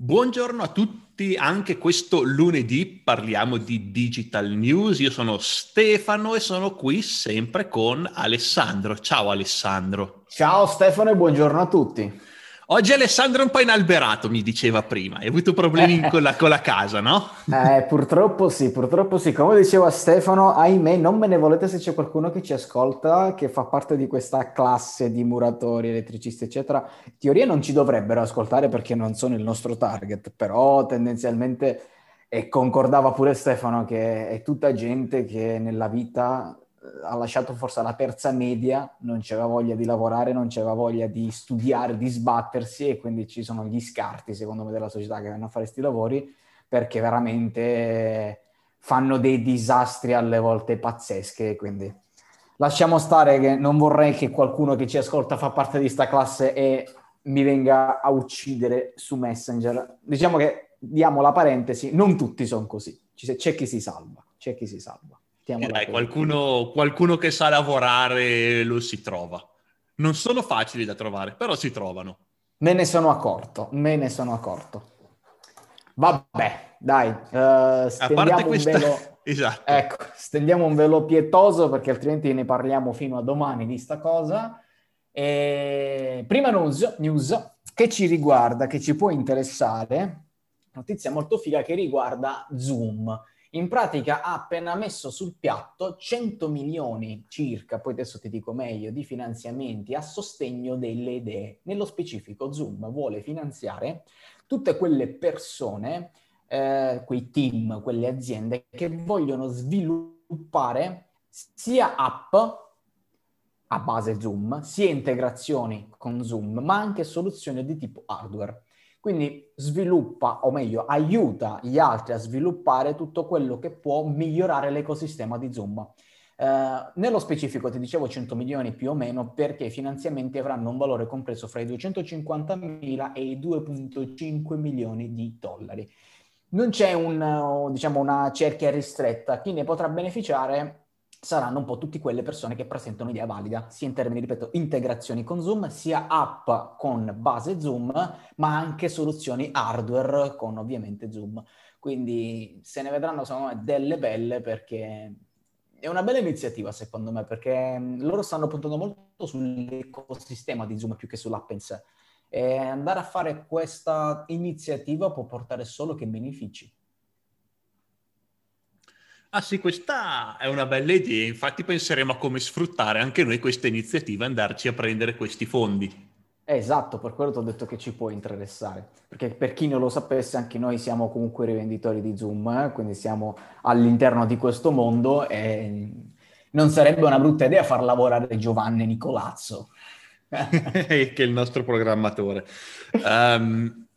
Buongiorno a tutti, anche questo lunedì parliamo di digital news. Io sono Stefano e sono qui sempre con Alessandro. Ciao Alessandro. Ciao Stefano e buongiorno a tutti. Oggi Alessandro è un po' inalberato, mi diceva prima. Hai avuto problemi con, la, con la casa, no? Eh, purtroppo sì, purtroppo sì. Come diceva Stefano, ahimè, non me ne volete se c'è qualcuno che ci ascolta, che fa parte di questa classe di muratori, elettricisti, eccetera. In teoria non ci dovrebbero ascoltare perché non sono il nostro target, però tendenzialmente, e concordava pure Stefano, che è tutta gente che nella vita ha lasciato forse alla terza media, non c'era voglia di lavorare, non c'era voglia di studiare, di sbattersi e quindi ci sono gli scarti, secondo me, della società che vanno a fare questi lavori perché veramente fanno dei disastri alle volte pazzesche, quindi lasciamo stare che non vorrei che qualcuno che ci ascolta fa parte di questa classe e mi venga a uccidere su Messenger. Diciamo che diamo la parentesi, non tutti sono così, c'è chi si salva, c'è chi si salva. Eh dai, qualcuno, qualcuno che sa lavorare lo si trova. Non sono facili da trovare, però si trovano. Me ne sono accorto, me ne sono accorto. Vabbè, dai, uh, stendiamo, questa... un velo... esatto. ecco, stendiamo un velo pietoso perché altrimenti ne parliamo fino a domani di sta cosa. E... Prima news, news che ci riguarda, che ci può interessare, notizia molto figa che riguarda Zoom in pratica ha appena messo sul piatto 100 milioni circa, poi adesso ti dico meglio, di finanziamenti a sostegno delle idee. Nello specifico Zoom vuole finanziare tutte quelle persone, eh, quei team, quelle aziende che vogliono sviluppare sia app a base Zoom, sia integrazioni con Zoom, ma anche soluzioni di tipo hardware. Quindi sviluppa, o meglio, aiuta gli altri a sviluppare tutto quello che può migliorare l'ecosistema di Zoom. Uh, nello specifico ti dicevo 100 milioni più o meno perché i finanziamenti avranno un valore compreso fra i 250 mila e i 2.5 milioni di dollari. Non c'è un, diciamo, una cerchia ristretta, chi ne potrà beneficiare saranno un po' tutte quelle persone che presentano un'idea valida, sia in termini, ripeto, integrazioni con Zoom, sia app con base Zoom, ma anche soluzioni hardware con ovviamente Zoom. Quindi se ne vedranno secondo me delle belle perché è una bella iniziativa secondo me perché loro stanno puntando molto sull'ecosistema di Zoom più che sull'app in sé. E andare a fare questa iniziativa può portare solo che benefici. Ah sì, questa è una bella idea, infatti penseremo a come sfruttare anche noi questa iniziativa e andarci a prendere questi fondi. Esatto, per quello ti ho detto che ci può interessare, perché per chi non lo sapesse anche noi siamo comunque rivenditori di Zoom, eh? quindi siamo all'interno di questo mondo e non sarebbe una brutta idea far lavorare Giovanni Nicolazzo. che è il nostro programmatore. Um,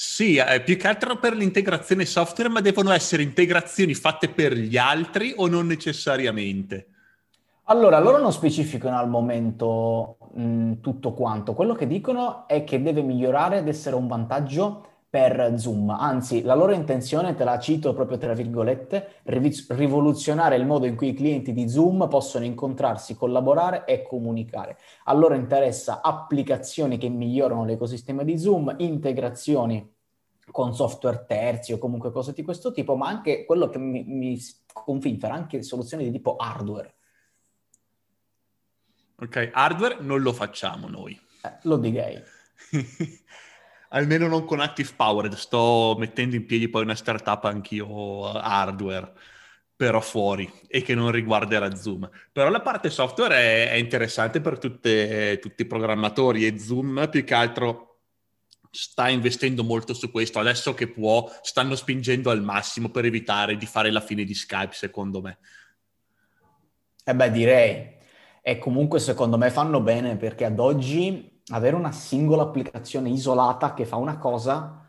sì, eh, più che altro per l'integrazione software, ma devono essere integrazioni fatte per gli altri o non necessariamente? Allora, loro non specificano al momento mh, tutto quanto. Quello che dicono è che deve migliorare ed essere un vantaggio per Zoom. Anzi, la loro intenzione, te la cito proprio tra virgolette, rivoluzionare il modo in cui i clienti di Zoom possono incontrarsi, collaborare e comunicare. A loro interessa applicazioni che migliorano l'ecosistema di Zoom, integrazioni con software terzi o comunque cose di questo tipo, ma anche quello che mi, mi confinfera, anche soluzioni di tipo hardware. Ok, hardware non lo facciamo noi. Eh, lo direi. almeno non con Active Powered, sto mettendo in piedi poi una startup anch'io hardware, però fuori e che non riguarderà Zoom. Però la parte software è, è interessante per tutte, tutti i programmatori e Zoom più che altro sta investendo molto su questo. Adesso che può, stanno spingendo al massimo per evitare di fare la fine di Skype, secondo me. Eh beh, direi. E comunque secondo me fanno bene perché ad oggi avere una singola applicazione isolata che fa una cosa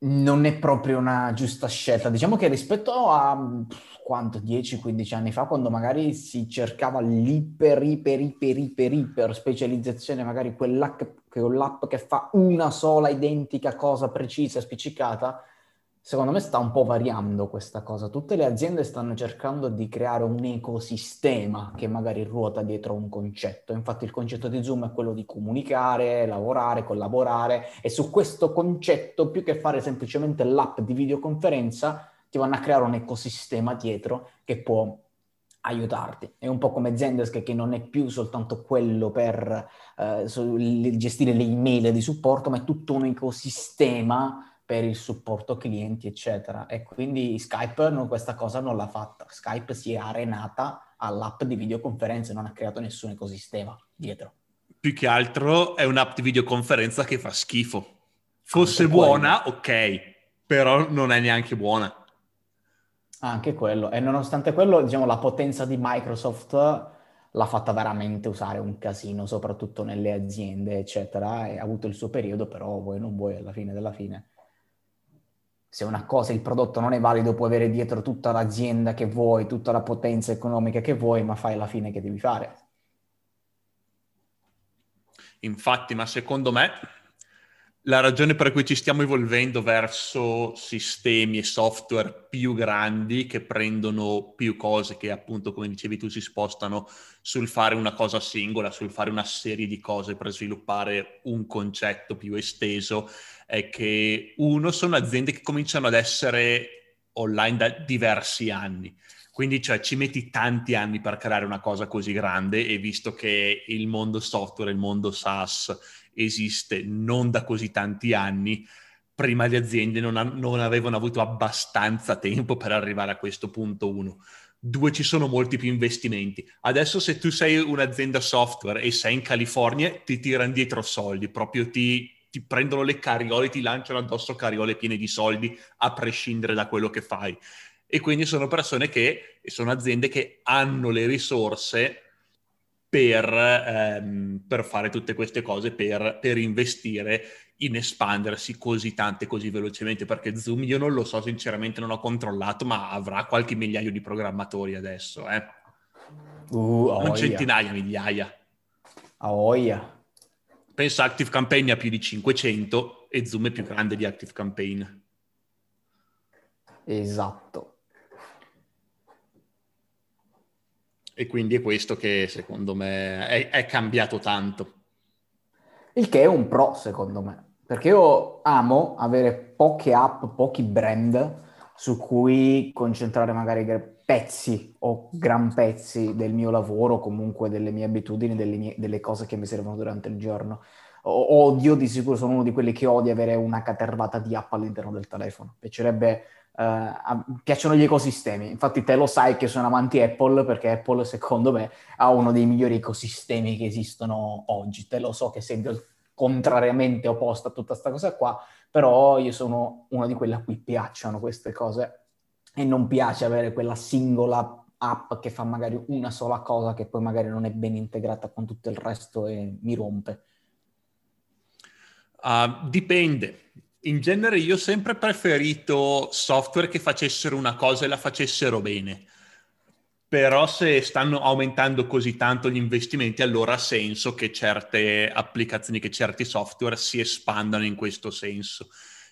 non è proprio una giusta scelta. Diciamo che rispetto a quanto 10-15 anni fa, quando magari si cercava l'iper, iper, iper, iper, iper specializzazione, magari quell'app, che fa una sola identica cosa precisa, spiccicata, Secondo me sta un po' variando questa cosa. Tutte le aziende stanno cercando di creare un ecosistema che magari ruota dietro un concetto. Infatti il concetto di Zoom è quello di comunicare, lavorare, collaborare e su questo concetto, più che fare semplicemente l'app di videoconferenza, ti vanno a creare un ecosistema dietro che può aiutarti. È un po' come Zendesk che non è più soltanto quello per eh, gestire le email di supporto, ma è tutto un ecosistema per il supporto clienti, eccetera. E quindi Skype non, questa cosa non l'ha fatta. Skype si è arenata all'app di videoconferenze, non ha creato nessun ecosistema dietro. Più che altro è un'app di videoconferenza che fa schifo. Fosse Anche buona, quello. ok, però non è neanche buona. Anche quello. E nonostante quello, diciamo, la potenza di Microsoft l'ha fatta veramente usare un casino, soprattutto nelle aziende, eccetera. E ha avuto il suo periodo, però vuoi non vuoi, alla fine della fine se una cosa, il prodotto non è valido, puoi avere dietro tutta l'azienda che vuoi, tutta la potenza economica che vuoi, ma fai la fine che devi fare. Infatti, ma secondo me la ragione per cui ci stiamo evolvendo verso sistemi e software più grandi che prendono più cose, che appunto, come dicevi tu, si spostano sul fare una cosa singola, sul fare una serie di cose per sviluppare un concetto più esteso, è che uno sono aziende che cominciano ad essere online da diversi anni. Quindi cioè, ci metti tanti anni per creare una cosa così grande e visto che il mondo software, il mondo SaaS esiste non da così tanti anni, prima le aziende non, ha, non avevano avuto abbastanza tempo per arrivare a questo punto uno. Due, ci sono molti più investimenti. Adesso se tu sei un'azienda software e sei in California, ti tirano dietro soldi, proprio ti ti prendono le cariole, ti lanciano addosso cariole piene di soldi a prescindere da quello che fai. E quindi sono persone che, sono aziende che hanno le risorse per, ehm, per fare tutte queste cose, per, per investire in espandersi così tante così velocemente perché Zoom io non lo so sinceramente non ho controllato ma avrà qualche migliaio di programmatori adesso eh. uh, non centinaia migliaia a oia pensa Active Campaign ha più di 500 e Zoom è più grande di Active Campaign. Esatto. E quindi è questo che secondo me è, è cambiato tanto. Il che è un pro secondo me, perché io amo avere poche app, pochi brand su cui concentrare magari pezzi o gran pezzi del mio lavoro, comunque delle mie abitudini, delle, mie, delle cose che mi servono durante il giorno. Odio di sicuro, sono uno di quelli che odia avere una catervata di app all'interno del telefono. Piacerebbe, uh, piacciono gli ecosistemi. Infatti te lo sai che sono amanti Apple perché Apple secondo me ha uno dei migliori ecosistemi che esistono oggi. Te lo so che sei contrariamente opposto a tutta questa cosa qua, però io sono uno di quelli a cui piacciono queste cose e non piace avere quella singola app che fa magari una sola cosa che poi magari non è ben integrata con tutto il resto e mi rompe. Uh, dipende. In genere io ho sempre preferito software che facessero una cosa e la facessero bene. Però se stanno aumentando così tanto gli investimenti, allora ha senso che certe applicazioni, che certi software si espandano in questo senso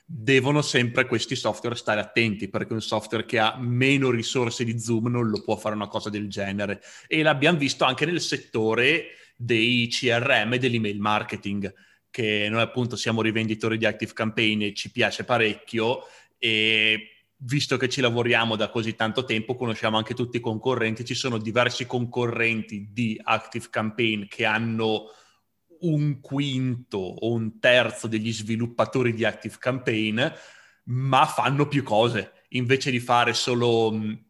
devono sempre questi software stare attenti perché un software che ha meno risorse di Zoom non lo può fare una cosa del genere e l'abbiamo visto anche nel settore dei CRM e dell'email marketing che noi appunto siamo rivenditori di Active Campaign e ci piace parecchio e visto che ci lavoriamo da così tanto tempo conosciamo anche tutti i concorrenti ci sono diversi concorrenti di Active Campaign che hanno un quinto o un terzo degli sviluppatori di Active Campaign, ma fanno più cose. Invece di fare solo mh,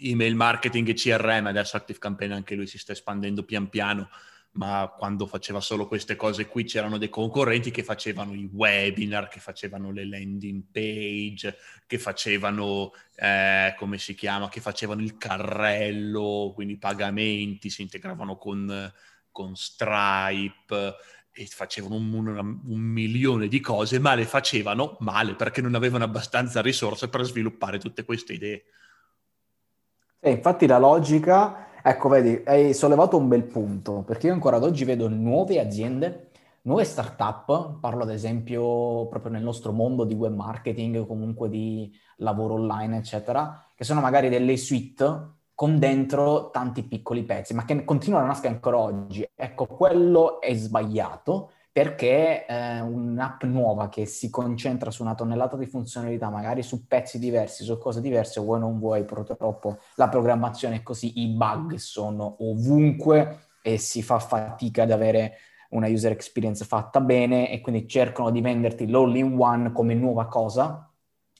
email marketing e CRM, adesso Active Campaign anche lui si sta espandendo pian piano, ma quando faceva solo queste cose qui c'erano dei concorrenti che facevano i webinar, che facevano le landing page, che facevano, eh, come si chiama, che facevano il carrello, quindi i pagamenti, si integravano con con Stripe e facevano un, un, un, milione di cose, ma le facevano male perché non avevano abbastanza risorse per sviluppare tutte queste idee. E infatti la logica, ecco vedi, hai sollevato un bel punto, perché io ancora ad oggi vedo nuove aziende nuove startup, parlo ad esempio proprio nel nostro mondo di web marketing comunque di lavoro online, eccetera, che sono magari delle suite con dentro tanti piccoli pezzi, ma che continuano a nascere ancora oggi. Ecco, quello è sbagliato perché eh, un'app nuova che si concentra su una tonnellata di funzionalità, magari su pezzi diversi, su cose diverse, vuoi non vuoi, purtroppo la programmazione è così, i bug sono ovunque e si fa fatica ad avere una user experience fatta bene e quindi cercano di venderti l'all-in-one come nuova cosa,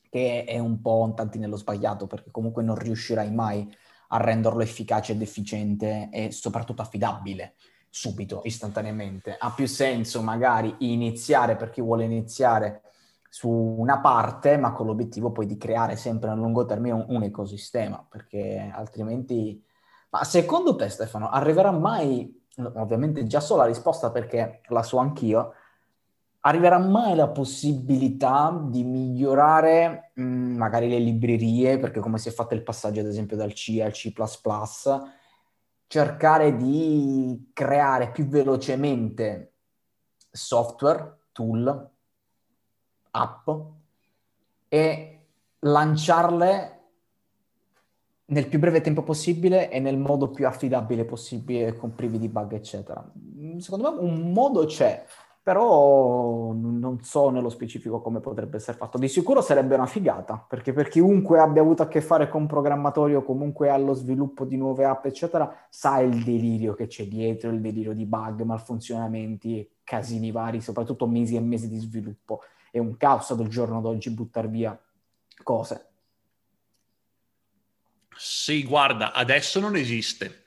che è un po' un tantinello sbagliato perché comunque non riuscirai mai a renderlo efficace ed efficiente e soprattutto affidabile subito, istantaneamente. Ha più senso magari iniziare per chi vuole iniziare su una parte, ma con l'obiettivo poi di creare sempre a lungo termine un, un ecosistema, perché altrimenti... Ma secondo te, Stefano, arriverà mai, ovviamente già so la risposta perché la so anch'io, arriverà mai la possibilità di migliorare mh, magari le librerie, perché come si è fatto il passaggio ad esempio dal C al C++, cercare di creare più velocemente software, tool, app e lanciarle nel più breve tempo possibile e nel modo più affidabile possibile, con privi di bug, eccetera. Secondo me un modo c'è, però non so nello specifico come potrebbe essere fatto. Di sicuro sarebbe una figata, perché per chiunque abbia avuto a che fare con programmatori o comunque allo sviluppo di nuove app, eccetera, sa il delirio che c'è dietro, il delirio di bug, malfunzionamenti, casini vari, soprattutto mesi e mesi di sviluppo. È un caos al giorno d'oggi buttare via cose. Sì, guarda, adesso non esiste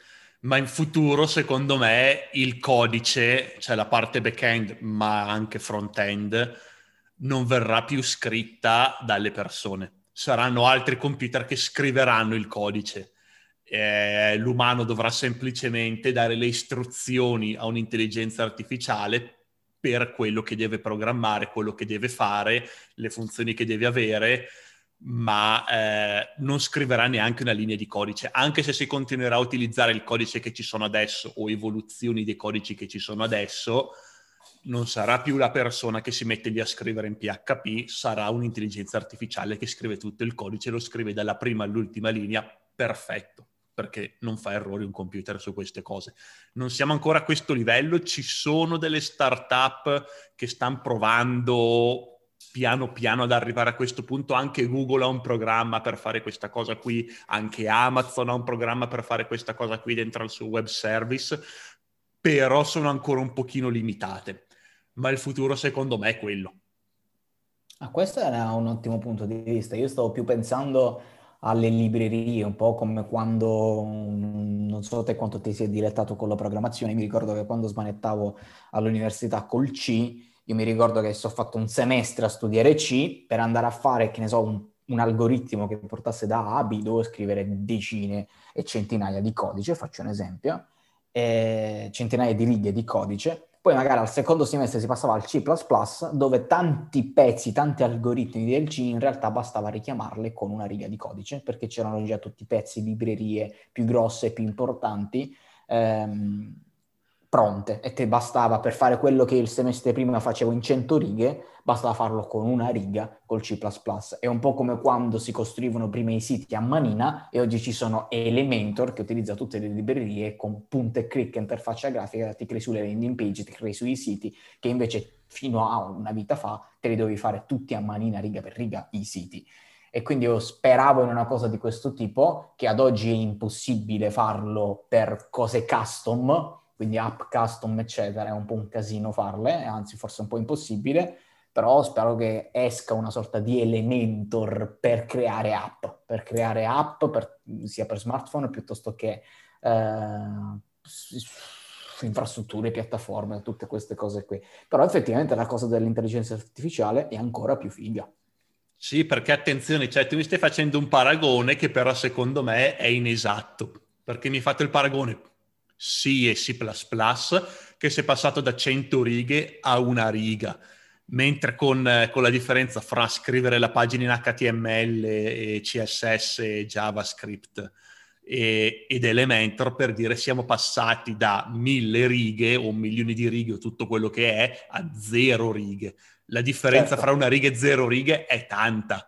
ma in futuro secondo me il codice, cioè la parte back-end ma anche front-end, non verrà più scritta dalle persone. Saranno altri computer che scriveranno il codice. Eh, l'umano dovrà semplicemente dare le istruzioni a un'intelligenza artificiale per quello che deve programmare, quello che deve fare, le funzioni che deve avere ma eh, non scriverà neanche una linea di codice, anche se si continuerà a utilizzare il codice che ci sono adesso o evoluzioni dei codici che ci sono adesso, non sarà più la persona che si mette lì a scrivere in PHP, sarà un'intelligenza artificiale che scrive tutto il codice, lo scrive dalla prima all'ultima linea, perfetto, perché non fa errori un computer su queste cose. Non siamo ancora a questo livello, ci sono delle start-up che stanno provando piano piano ad arrivare a questo punto. Anche Google ha un programma per fare questa cosa qui, anche Amazon ha un programma per fare questa cosa qui dentro al suo web service, però sono ancora un pochino limitate. Ma il futuro secondo me è quello. Ah, questo era un ottimo punto di vista. Io stavo più pensando alle librerie, un po' come quando, non so te quanto ti sei dilettato con la programmazione, mi ricordo che quando smanettavo all'università col C, io mi ricordo che ho fatto un semestre a studiare C per andare a fare, che ne so, un, un algoritmo che portasse da A a B, dovevo scrivere decine e centinaia di codice, faccio un esempio, centinaia di righe di codice. Poi magari al secondo semestre si passava al C++, dove tanti pezzi, tanti algoritmi del C in realtà bastava richiamarle con una riga di codice, perché c'erano già tutti i pezzi, librerie più grosse, più importanti, ehm, pronte e te bastava per fare quello che il semestre prima facevo in 100 righe, bastava farlo con una riga col C++. È un po' come quando si costruivano prima i siti a manina e oggi ci sono Elementor che utilizza tutte le librerie con punto e clic interfaccia grafica, ti crei sulle landing page, ti crei sui siti, che invece fino a una vita fa te li dovevi fare tutti a manina, riga per riga, i siti. E quindi io speravo in una cosa di questo tipo, che ad oggi è impossibile farlo per cose custom, quindi app custom, eccetera, è un po' un casino farle, anzi forse un po' impossibile, però spero che esca una sorta di Elementor per creare app, per creare app per, sia per smartphone piuttosto che eh, infrastrutture, piattaforme, tutte queste cose qui. Però effettivamente la cosa dell'intelligenza artificiale è ancora più figa. Sì, perché attenzione, cioè tu mi stai facendo un paragone che però secondo me è inesatto, perché mi fate il paragone C e C++, che si è passato da 100 righe a una riga, mentre con, eh, con, la differenza fra scrivere la pagina in HTML e CSS e JavaScript e, ed Elementor per dire siamo passati da mille righe o milioni di righe o tutto quello che è a zero righe. La differenza certo. fra una riga e zero righe è tanta.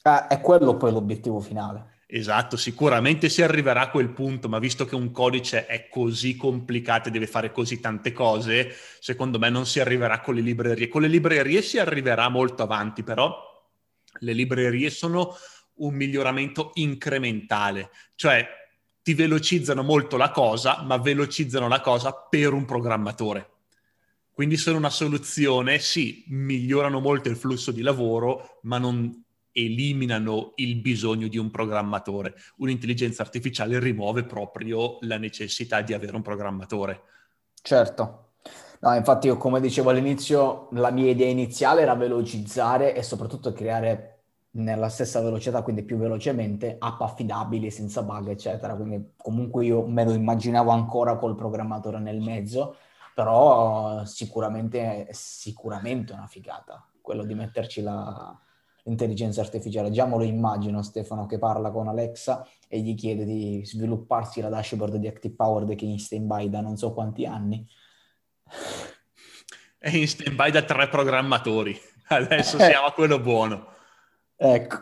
Eh, è quello poi l'obiettivo finale. Esatto, sicuramente si arriverà a quel punto, ma visto che un codice è così complicato e deve fare così tante cose, secondo me non si arriverà con le librerie. Con le librerie si arriverà molto avanti, però le librerie sono un miglioramento incrementale, cioè ti velocizzano molto la cosa, ma velocizzano la cosa per un programmatore. Quindi sono una soluzione, sì, migliorano molto il flusso di lavoro, ma non eliminano il bisogno di un programmatore. Un'intelligenza artificiale rimuove proprio la necessità di avere un programmatore. Certo. No, infatti io come dicevo all'inizio, la mia idea iniziale era velocizzare e soprattutto creare nella stessa velocità, quindi più velocemente, app affidabili, senza bug, eccetera. Quindi comunque io me lo immaginavo ancora col programmatore nel mezzo, però sicuramente, sicuramente una figata quello di metterci la, l'intelligenza artificiale. Già me lo immagino Stefano che parla con Alexa e gli chiede di svilupparsi la dashboard di Active Power che è in stand-by da non so quanti anni. È in stand-by da tre programmatori. Adesso eh. siamo a quello buono. Ecco,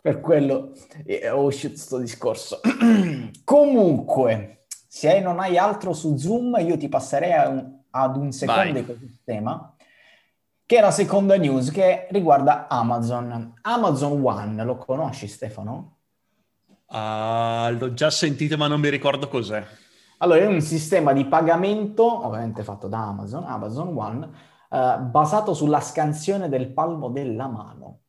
per quello eh, ho uscito questo discorso. Comunque, se non hai altro su Zoom, io ti passerei un, ad un secondo Vai. ecosistema che è la seconda news che riguarda Amazon. Amazon One, lo conosci Stefano? Uh, l'ho già sentito ma non mi ricordo cos'è. Allora, è un sistema di pagamento, ovviamente fatto da Amazon, Amazon One, uh, basato sulla scansione del palmo della mano.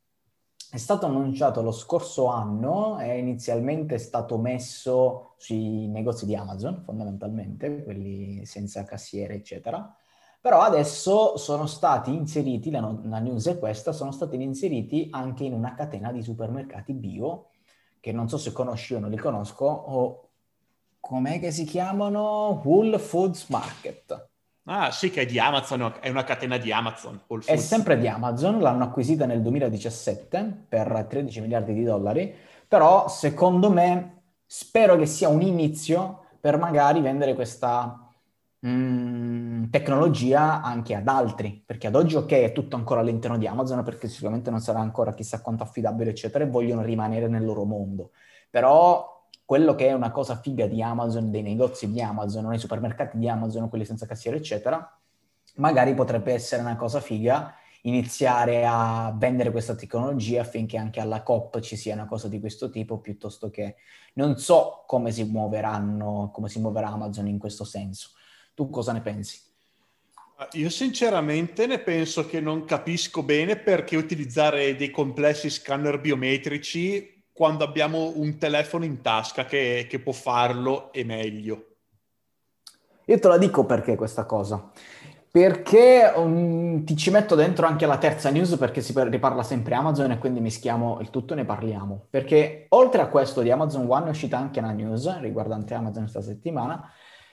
È stato annunciato lo scorso anno, è inizialmente stato messo sui negozi di Amazon, fondamentalmente, quelli senza cassiere, eccetera però adesso sono stati inseriti, la, la news è questa, sono stati inseriti anche in una catena di supermercati bio, che non so se conosci o non li conosco, o com'è che si chiamano? Whole Foods Market. Ah sì, che è di Amazon, è una catena di Amazon. È sempre di Amazon, l'hanno acquisita nel 2017 per 13 miliardi di dollari, però secondo me spero che sia un inizio per magari vendere questa mh, mm, tecnologia anche ad altri, perché ad oggi ok è tutto ancora all'interno di Amazon perché sicuramente non sarà ancora chissà quanto affidabile eccetera e vogliono rimanere nel loro mondo, però quello che è una cosa figa di Amazon, dei negozi di Amazon, nei supermercati di Amazon, quelli senza cassiere eccetera, magari potrebbe essere una cosa figa iniziare a vendere questa tecnologia affinché anche alla COP ci sia una cosa di questo tipo, piuttosto che non so come si muoveranno, come si muoverà Amazon in questo senso. Tu cosa ne pensi? Io sinceramente ne penso che non capisco bene perché utilizzare dei complessi scanner biometrici quando abbiamo un telefono in tasca che, che può farlo e meglio. Io te la dico perché questa cosa. Perché um, ti ci metto dentro anche la terza news perché si riparla sempre Amazon e quindi mischiamo il tutto e ne parliamo. Perché oltre a questo di Amazon One è uscita anche una news riguardante Amazon questa settimana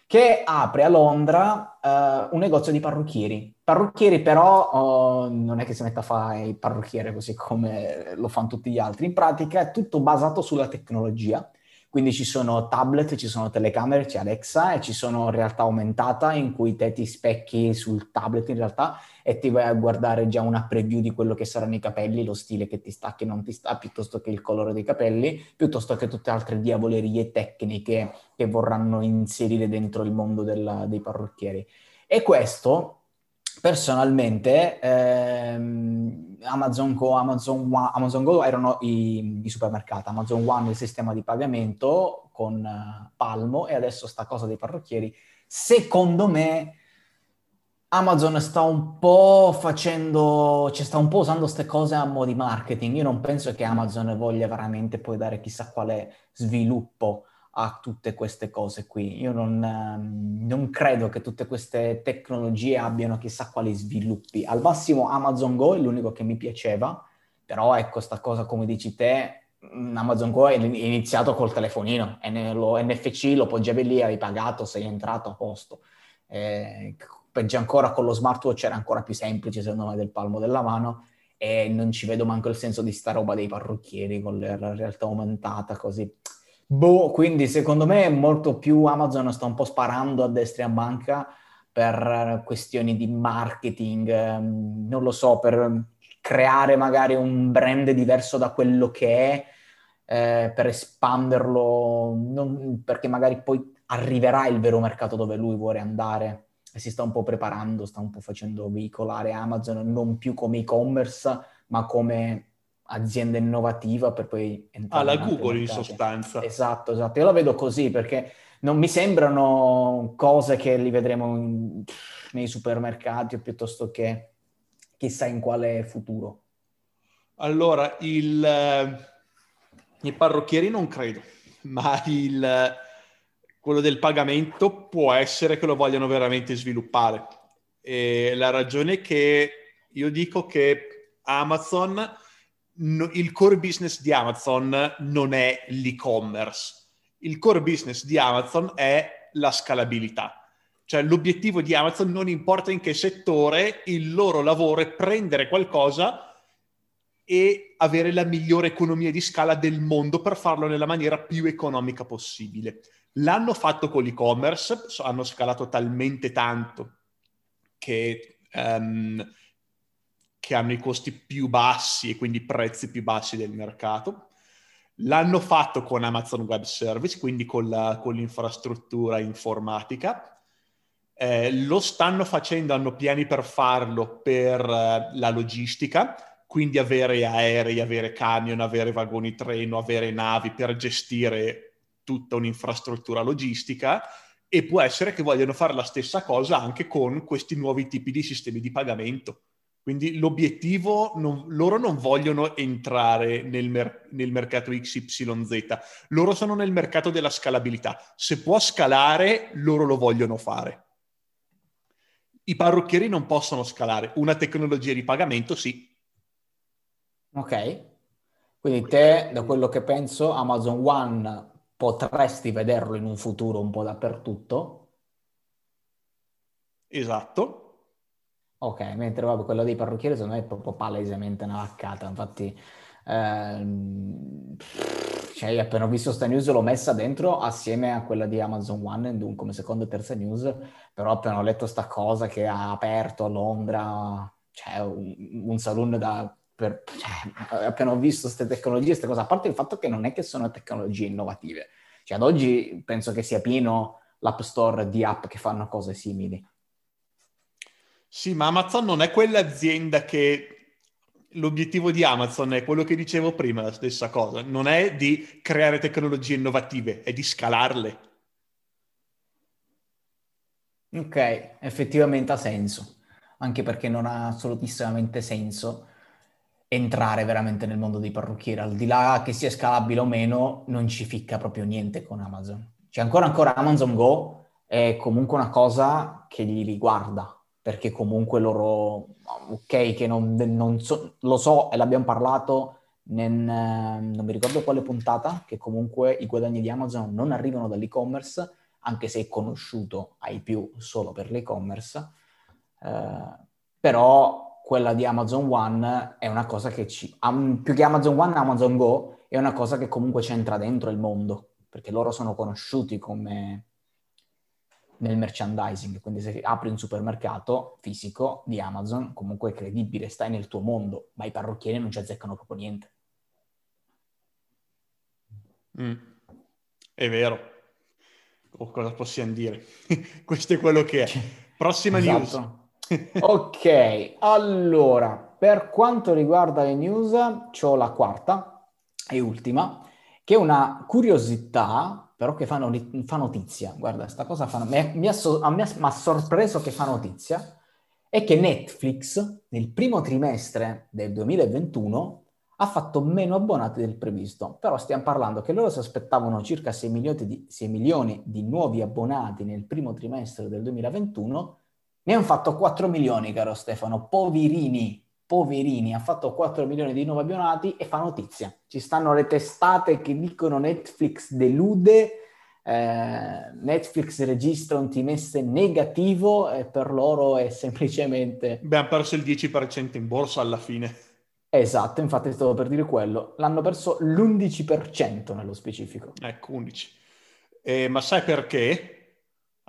che apre a Londra uh, un negozio di parrucchieri. Parrucchieri però uh, non è che si metta a fare il parrucchiere così come lo fanno tutti gli altri, in pratica è tutto basato sulla tecnologia quindi ci sono tablet, ci sono telecamere, c'è Alexa e ci sono realtà aumentata in cui te ti specchi sul tablet in realtà e ti vai a guardare già una preview di quello che saranno i capelli, lo stile che ti sta, che non ti sta, piuttosto che il colore dei capelli, piuttosto che tutte altre diavolerie tecniche che vorranno inserire dentro il mondo della, dei parrucchieri. E questo personalmente ehm, Amazon Go, Amazon, One, Amazon Go erano i, i, supermercati, Amazon One il sistema di pagamento con uh, Palmo e adesso sta cosa dei parrucchieri. Secondo me Amazon sta un po' facendo, cioè sta un po' usando queste cose a mo' di marketing. Io non penso che Amazon voglia veramente poi dare chissà quale sviluppo a tutte queste cose qui. Io non, ehm, non, credo che tutte queste tecnologie abbiano chissà quali sviluppi. Al massimo Amazon Go è l'unico che mi piaceva, però ecco, sta cosa come dici te, mm, Amazon Go è iniziato col telefonino, e lo NFC lo poggiavi lì, hai pagato, sei entrato a posto. Eh, peggio ancora con lo smartwatch era ancora più semplice secondo me del palmo della mano e non ci vedo manco il senso di sta roba dei parrucchieri con la realtà aumentata così. Boh, quindi secondo me molto più Amazon sta un po' sparando a destra e a manca per questioni di marketing, ehm, non lo so, per creare magari un brand diverso da quello che è, eh, per espanderlo, non, perché magari poi arriverà il vero mercato dove lui vuole andare si sta un po' preparando, sta un po' facendo veicolare Amazon non più come e-commerce, ma come azienda innovativa per poi entrare. Ah, la Google in sostanza. Esatto, esatto. Io la vedo così perché non mi sembrano cose che li vedremo in, nei supermercati o piuttosto che chissà in quale futuro. Allora, il, eh, i parrucchieri non credo, ma il, quello del pagamento può essere che lo vogliano veramente sviluppare. E la ragione è che io dico che Amazon no, il core business di Amazon non è l'e-commerce. Il core business di Amazon è la scalabilità. Cioè l'obiettivo di Amazon non importa in che settore, il loro lavoro è prendere qualcosa e avere la migliore economia di scala del mondo per farlo nella maniera più economica possibile. L'hanno fatto con l'e-commerce, hanno scalato talmente tanto che um, che hanno i costi più bassi e quindi prezzi più bassi del mercato. L'hanno fatto con Amazon Web Service, quindi con, la, con l'infrastruttura informatica. Eh, lo stanno facendo, hanno piani per farlo per eh, la logistica, quindi avere aerei, avere camion, avere vagoni treno, avere navi per gestire tutta un'infrastruttura logistica e può essere che vogliano fare la stessa cosa anche con questi nuovi tipi di sistemi di pagamento. Quindi l'obiettivo, non, loro non vogliono entrare nel, mer- nel, mercato XYZ, loro sono nel mercato della scalabilità. Se può scalare, loro lo vogliono fare. I parrucchieri non possono scalare, una tecnologia di pagamento sì. Ok, quindi te, da quello che penso, Amazon One potresti vederlo in un futuro un po' dappertutto. Esatto Ok, mentre vabbè, quello dei parrucchieri secondo me è proprio palesemente una vaccata, infatti ehm, cioè, appena ho visto sta news l'ho messa dentro assieme a quella di Amazon One come seconda e terza news, però appena ho letto sta cosa che ha aperto a Londra, cioè un, un saloon da... Per, cioè, appena ho visto queste tecnologie, queste cose, a parte il fatto che non è che sono tecnologie innovative, cioè ad oggi penso che sia pieno l'App Store di app che fanno cose simili. Sì, ma Amazon non è quell'azienda che l'obiettivo di Amazon è quello che dicevo prima, la stessa cosa, non è di creare tecnologie innovative, è di scalarle. Ok, effettivamente ha senso, anche perché non ha assolutissimamente senso entrare veramente nel mondo dei parrucchieri, al di là che sia scalabile o meno, non ci ficca proprio niente con Amazon. Cioè ancora ancora Amazon Go è comunque una cosa che gli riguarda, perché comunque loro, ok, che non, non so, lo so e l'abbiamo parlato nel, non mi ricordo quale puntata, che comunque i guadagni di Amazon non arrivano dall'e-commerce, anche se è conosciuto ai più solo per l'e-commerce, eh, però quella di Amazon One è una cosa che ci, più che Amazon One, Amazon Go è una cosa che comunque c'entra dentro il mondo, perché loro sono conosciuti come nel merchandising, quindi se apri un supermercato fisico di Amazon, comunque è credibile, stai nel tuo mondo, ma i parrucchieri non ci azzeccano proprio niente. Mm. È vero. O cosa possiamo dire? Questo è quello che è. Prossima esatto. news. Ok, allora, per quanto riguarda le news, ho la quarta e ultima, che è una curiosità però che fa, not- fa notizia. Guarda, questa cosa fa, mi, ha so- sorpreso che fa notizia, è che Netflix nel primo trimestre del 2021 ha fatto meno abbonati del previsto, però stiamo parlando che loro si aspettavano circa 6 milioni di, 6 milioni di nuovi abbonati nel primo trimestre del 2021, ne hanno fatto 4 milioni, caro Stefano, poverini, poverini, ha fatto 4 milioni di nuovi abbonati e fa notizia. Ci stanno le testate che dicono Netflix delude, eh, Netflix registra un trimestre negativo e per loro è semplicemente... Abbiamo perso il 10% in borsa alla fine. Esatto, infatti stavo per dire quello. L'hanno perso l'11% nello specifico. Ecco, 11. Eh, ma sai perché?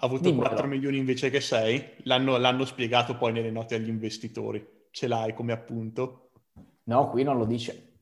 Ha avuto Dimmelo. 4 milioni invece che 6? L'hanno, l'hanno spiegato poi nelle note agli investitori. Ce l'hai come appunto? No, qui non lo dice.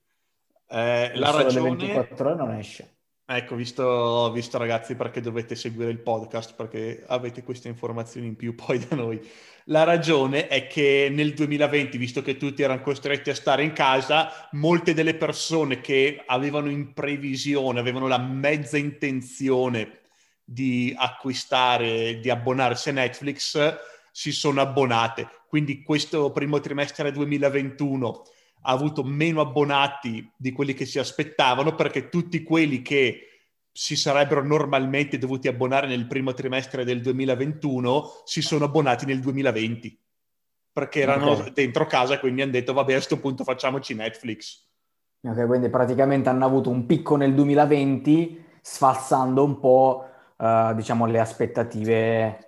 Eh, la ragione... 24 ore non esce. Ecco, visto, visto ragazzi perché dovete seguire il podcast, perché avete queste informazioni in più poi da noi. La ragione è che nel 2020, visto che tutti erano costretti a stare in casa, molte delle persone che avevano in previsione, avevano la mezza intenzione di acquistare, di abbonarsi a Netflix, si sono abbonate. Quindi questo primo trimestre 2021 ha avuto meno abbonati di quelli che si aspettavano perché tutti quelli che si sarebbero normalmente dovuti abbonare nel primo trimestre del 2021 si sono abbonati nel 2020 perché erano okay. dentro casa quindi hanno detto vabbè a questo punto facciamoci Netflix. Ok, quindi praticamente hanno avuto un picco nel 2020 sfalsando un po' uh, diciamo le aspettative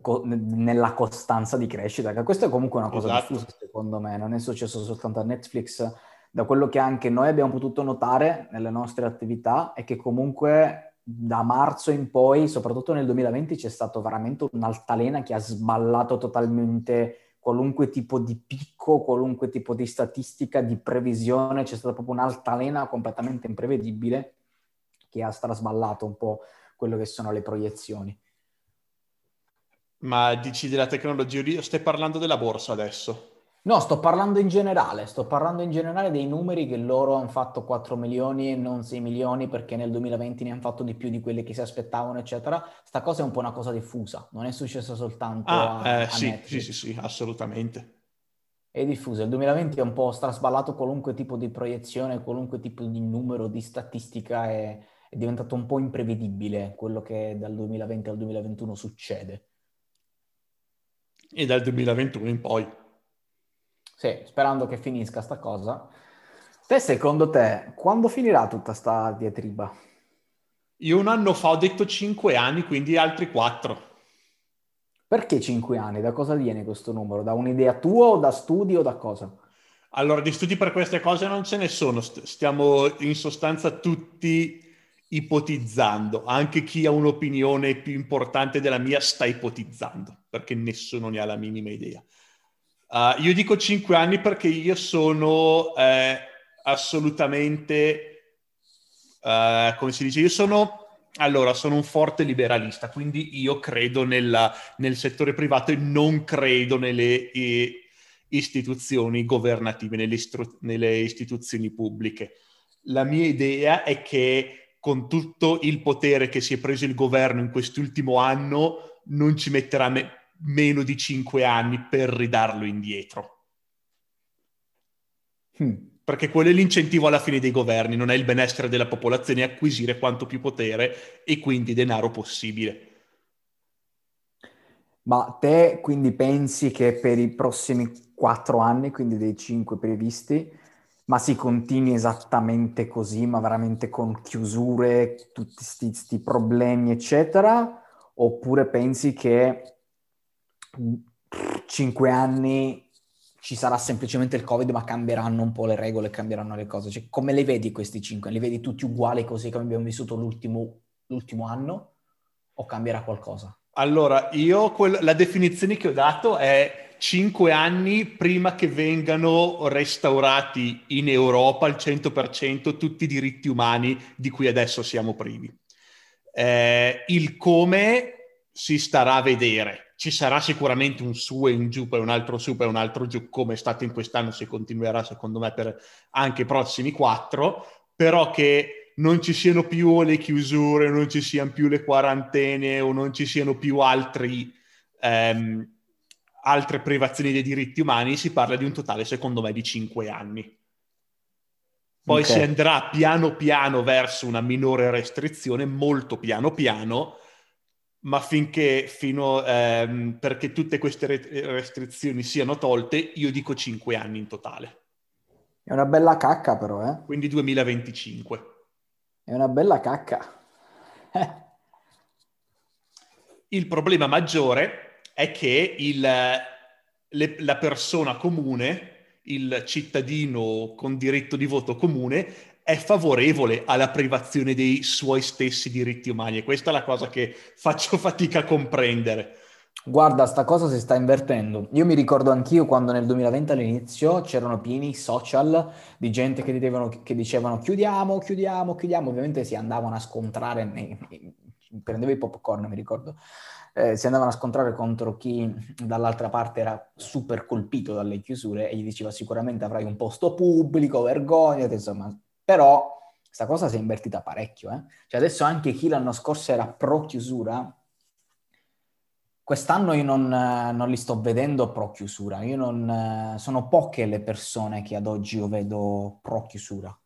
co- nella costanza di crescita, che questa è comunque una cosa esatto. diffusa secondo me, non è successo soltanto a Netflix, da quello che anche noi abbiamo potuto notare nelle nostre attività è che comunque da marzo in poi, soprattutto nel 2020, c'è stato veramente un'altalena che ha sballato totalmente qualunque tipo di picco, qualunque tipo di statistica, di previsione, c'è stata proprio un'altalena completamente imprevedibile che ha strasballato un po' quello che sono le proiezioni. Ma dici della tecnologia, stai parlando della borsa adesso? No, sto parlando in generale, sto parlando in generale dei numeri che loro hanno fatto 4 milioni e non 6 milioni perché nel 2020 ne hanno fatto di più di quelli che si aspettavano, eccetera. Sta cosa è un po' una cosa diffusa, non è successa soltanto ah, a, eh, a sì, sì, sì, sì, assolutamente. È diffusa. Il 2020 è un po' strasballato qualunque tipo di proiezione, qualunque tipo di numero, di statistica è, è diventato un po' imprevedibile quello che dal 2020 al 2021 succede. E dal 2021 in poi. Sì, sperando che finisca sta cosa. Te, secondo te, quando finirà tutta sta diatriba? Io un anno fa ho detto 5 anni, quindi altri 4. Perché 5 anni? Da cosa viene questo numero? Da un'idea tua o da studi o da cosa? Allora, di studi per queste cose non ce ne sono. Stiamo in sostanza tutti ipotizzando. Anche chi ha un'opinione più importante della mia sta ipotizzando, perché nessuno ne ha la minima idea. Uh, io dico 5 anni perché io sono eh, assolutamente, uh, come si dice, io sono, allora, sono un forte liberalista, quindi io credo nella, nel settore privato e non credo nelle eh, istituzioni governative, nelle, istru- nelle istituzioni pubbliche. La mia idea è che con tutto il potere che si è preso il governo in quest'ultimo anno, non ci metterà me- meno di cinque anni per ridarlo indietro. Hmm. Perché quello è l'incentivo alla fine dei governi, non è il benessere della popolazione, è acquisire quanto più potere e quindi denaro possibile. Ma te quindi pensi che per i prossimi quattro anni, quindi dei cinque previsti, ma si continui esattamente così, ma veramente con chiusure, tutti questi problemi, eccetera? Oppure pensi che cinque anni ci sarà semplicemente il Covid, ma cambieranno un po' le regole, cambieranno le cose? Cioè, come le vedi questi cinque? Li vedi tutti uguali così come abbiamo vissuto l'ultimo, l'ultimo anno? O cambierà qualcosa? Allora, io quel, la definizione che ho dato è cinque anni prima che vengano restaurati in Europa al 100% tutti i diritti umani di cui adesso siamo privi. Eh, il come si starà a vedere. Ci sarà sicuramente un su e un giù, poi un altro su e un altro giù, come è stato in quest'anno, si continuerà secondo me per anche i prossimi quattro, però che non ci siano più le chiusure, non ci siano più le quarantene o non ci siano più altri... Ehm, altre privazioni dei diritti umani, si parla di un totale, secondo me, di cinque anni. Poi okay. si andrà piano piano verso una minore restrizione, molto piano piano, ma finché, fino, ehm, perché tutte queste restrizioni siano tolte, io dico cinque anni in totale. È una bella cacca però, eh? Quindi 2025. È una bella cacca. Il problema maggiore è che il, le, la persona comune, il cittadino con diritto di voto comune è favorevole alla privazione dei suoi stessi diritti umani e questa è la cosa che faccio fatica a comprendere. Guarda, sta cosa si sta invertendo. Io mi ricordo anch'io quando nel 2020 all'inizio c'erano pieni social di gente che, dicevano, che dicevano chiudiamo, chiudiamo, chiudiamo. Ovviamente si andavano a scontrare, nei, prendevo i popcorn, mi ricordo, eh, si andavano a scontrare contro chi dall'altra parte era super colpito dalle chiusure e gli diceva sicuramente avrai un posto pubblico, vergognati, insomma, però questa cosa si è invertita parecchio. Eh? Cioè adesso anche chi l'anno scorso era pro chiusura, quest'anno io non, non, li sto vedendo pro chiusura. Non, sono poche le persone che ad oggi io vedo pro chiusura.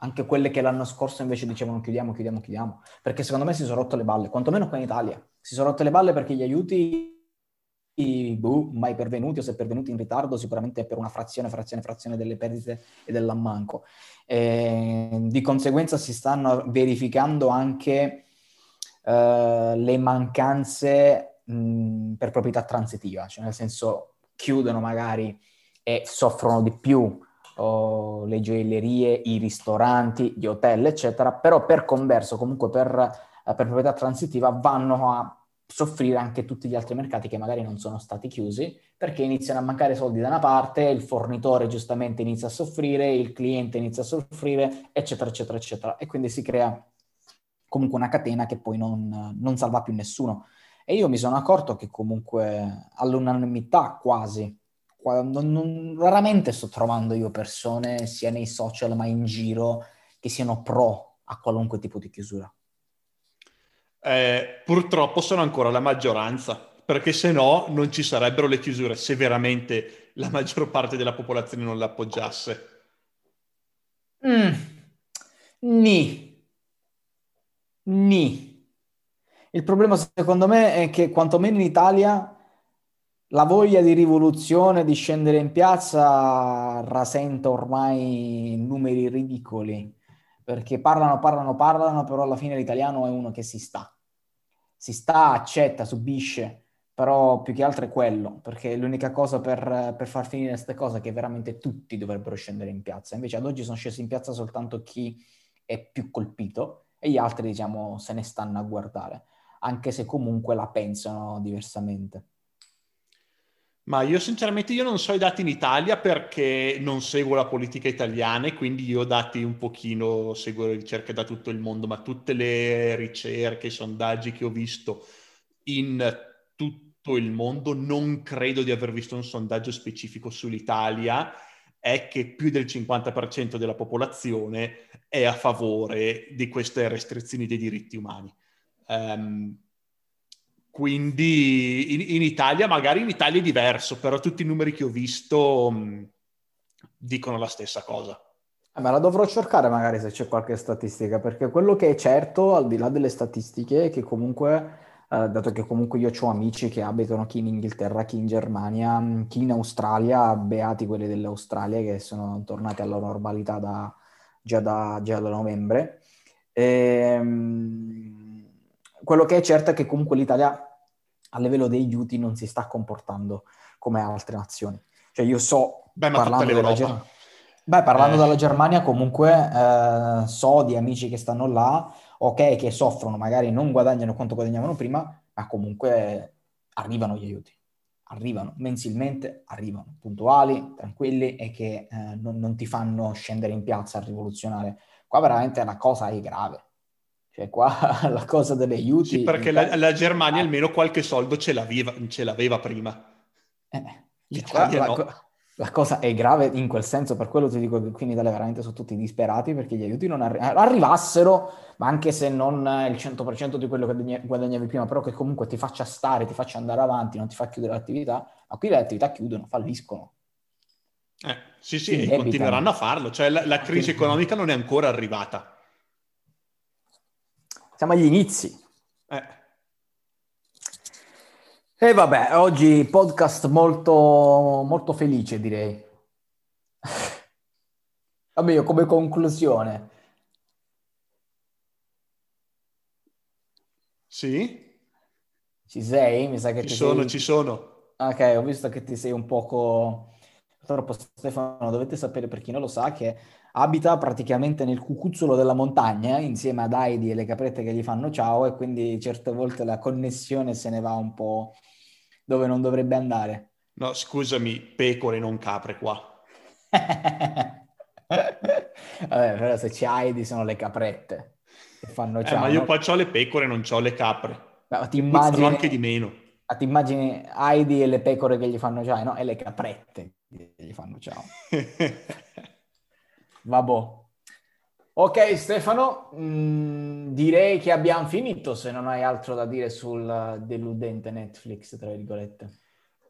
Anche quelle che l'anno scorso invece dicevano chiudiamo, chiudiamo, chiudiamo. Perché secondo me si sono rotte le balle, quantomeno qua in Italia. Si sono rotte le balle perché gli aiuti boh, mai pervenuti o se pervenuti in ritardo, sicuramente per una frazione, frazione, frazione delle perdite e dell'ammanco. E, di conseguenza si stanno verificando anche uh, le mancanze mh, per proprietà transitiva, cioè nel senso chiudono magari e soffrono di più oh, le gioiellerie, i ristoranti, gli hotel, eccetera, però per converso, comunque per, per proprietà transitiva, vanno a soffrire anche tutti gli altri mercati che magari non sono stati chiusi perché iniziano a mancare soldi da una parte, il fornitore giustamente inizia a soffrire, il cliente inizia a soffrire, eccetera, eccetera, eccetera. E quindi si crea comunque una catena che poi non, non salva più nessuno. E io mi sono accorto che comunque all'unanimità quasi, non, non, raramente sto trovando io persone sia nei social ma in giro che siano pro a qualunque tipo di chiusura eh, purtroppo sono ancora la maggioranza, perché se no non ci sarebbero le chiusure se veramente la maggior parte della popolazione non l'appoggiasse. Mm. Ni. Ni. Il problema secondo me è che quantomeno in Italia la voglia di rivoluzione, di scendere in piazza rasenta ormai numeri ridicoli perché parlano, parlano, parlano, però alla fine l'italiano è uno che si sta. Si sta, accetta, subisce, però più che altro è quello, perché l'unica cosa per, per far finire queste cose è che veramente tutti dovrebbero scendere in piazza. Invece ad oggi sono scesi in piazza soltanto chi è più colpito e gli altri, diciamo, se ne stanno a guardare, anche se comunque la pensano diversamente. Ma io sinceramente io non so i dati in Italia perché non seguo la politica italiana e quindi io dati un pochino, seguo le ricerche da tutto il mondo, ma tutte le ricerche, i sondaggi che ho visto in tutto il mondo, non credo di aver visto un sondaggio specifico sull'Italia, è che più del 50% della popolazione è a favore di queste restrizioni dei diritti umani. Um, quindi in, in, Italia, magari in Italia è diverso, però tutti i numeri che ho visto mh, mm, dicono la stessa cosa. Eh, ma la dovrò cercare magari se c'è qualche statistica, perché quello che è certo, al di là delle statistiche, è che comunque, eh, dato che comunque io ho amici che abitano chi in Inghilterra, chi in Germania, mm, chi in Australia, beati quelli dell'Australia che sono tornati alla normalità da, già, da, già da novembre. E, ehm, quello che è certo è che comunque l'Italia a livello dei aiuti non si sta comportando come altre nazioni. Cioè io so, Beh, parlando, della, Ger- Beh, parlando eh. della Germania comunque eh, so di amici che stanno là, ok, che soffrono, magari non guadagnano quanto guadagnavano prima, ma comunque arrivano gli aiuti. Arrivano mensilmente, arrivano puntuali, tranquilli e che eh, non, non ti fanno scendere in piazza a rivoluzionare. Qua veramente la cosa è grave cioè qua la cosa degli aiuti... Sì, perché la, la, Germania almeno qualche soldo ce l'aveva, ce l'aveva prima. Eh, L'Italia la, no. La cosa è grave in quel senso, per quello ti dico che qui in Italia veramente sono tutti disperati perché gli aiuti non arri- arrivassero, ma anche se non il 100% di quello che guadagnavi prima, però che comunque ti faccia stare, ti faccia andare avanti, non ti fa chiudere l'attività, ma qui le attività chiudono, falliscono. Eh, sì, sì, e continueranno a farlo, cioè la, la crisi economica non è ancora arrivata. Siamo agli inizi. Eh. E vabbè, oggi podcast molto, molto felice, direi. Vabbè, io come conclusione. Sì? Ci sei? Mi sa che ci sono, sei... ci sono. Ok, ho visto che ti sei un poco purtroppo Stefano dovete sapere per chi non lo sa che abita praticamente nel cucuzzolo della montagna insieme ad Heidi e le caprette che gli fanno ciao e quindi certe volte la connessione se ne va un po' dove non dovrebbe andare. No, scusami, pecore non capre qua. Vabbè, però se c'è Heidi sono le caprette che fanno ciao. Eh, ma io qua ho le pecore, non ho le capre. Ma ti immagini... anche di meno. Ma ti immagini Heidi e le pecore che gli fanno ciao, no? E le caprette gli fanno ciao. Vabbè. Ok Stefano, mh, mm, direi che abbiamo finito se non hai altro da dire sul deludente Netflix, tra virgolette.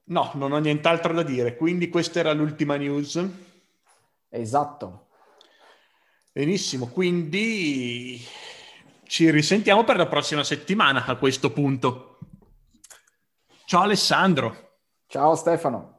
No, non ho nient'altro da dire, quindi questa era l'ultima news. Esatto. Benissimo, quindi ci risentiamo per la prossima settimana a questo punto. Ciao Alessandro. Ciao Stefano.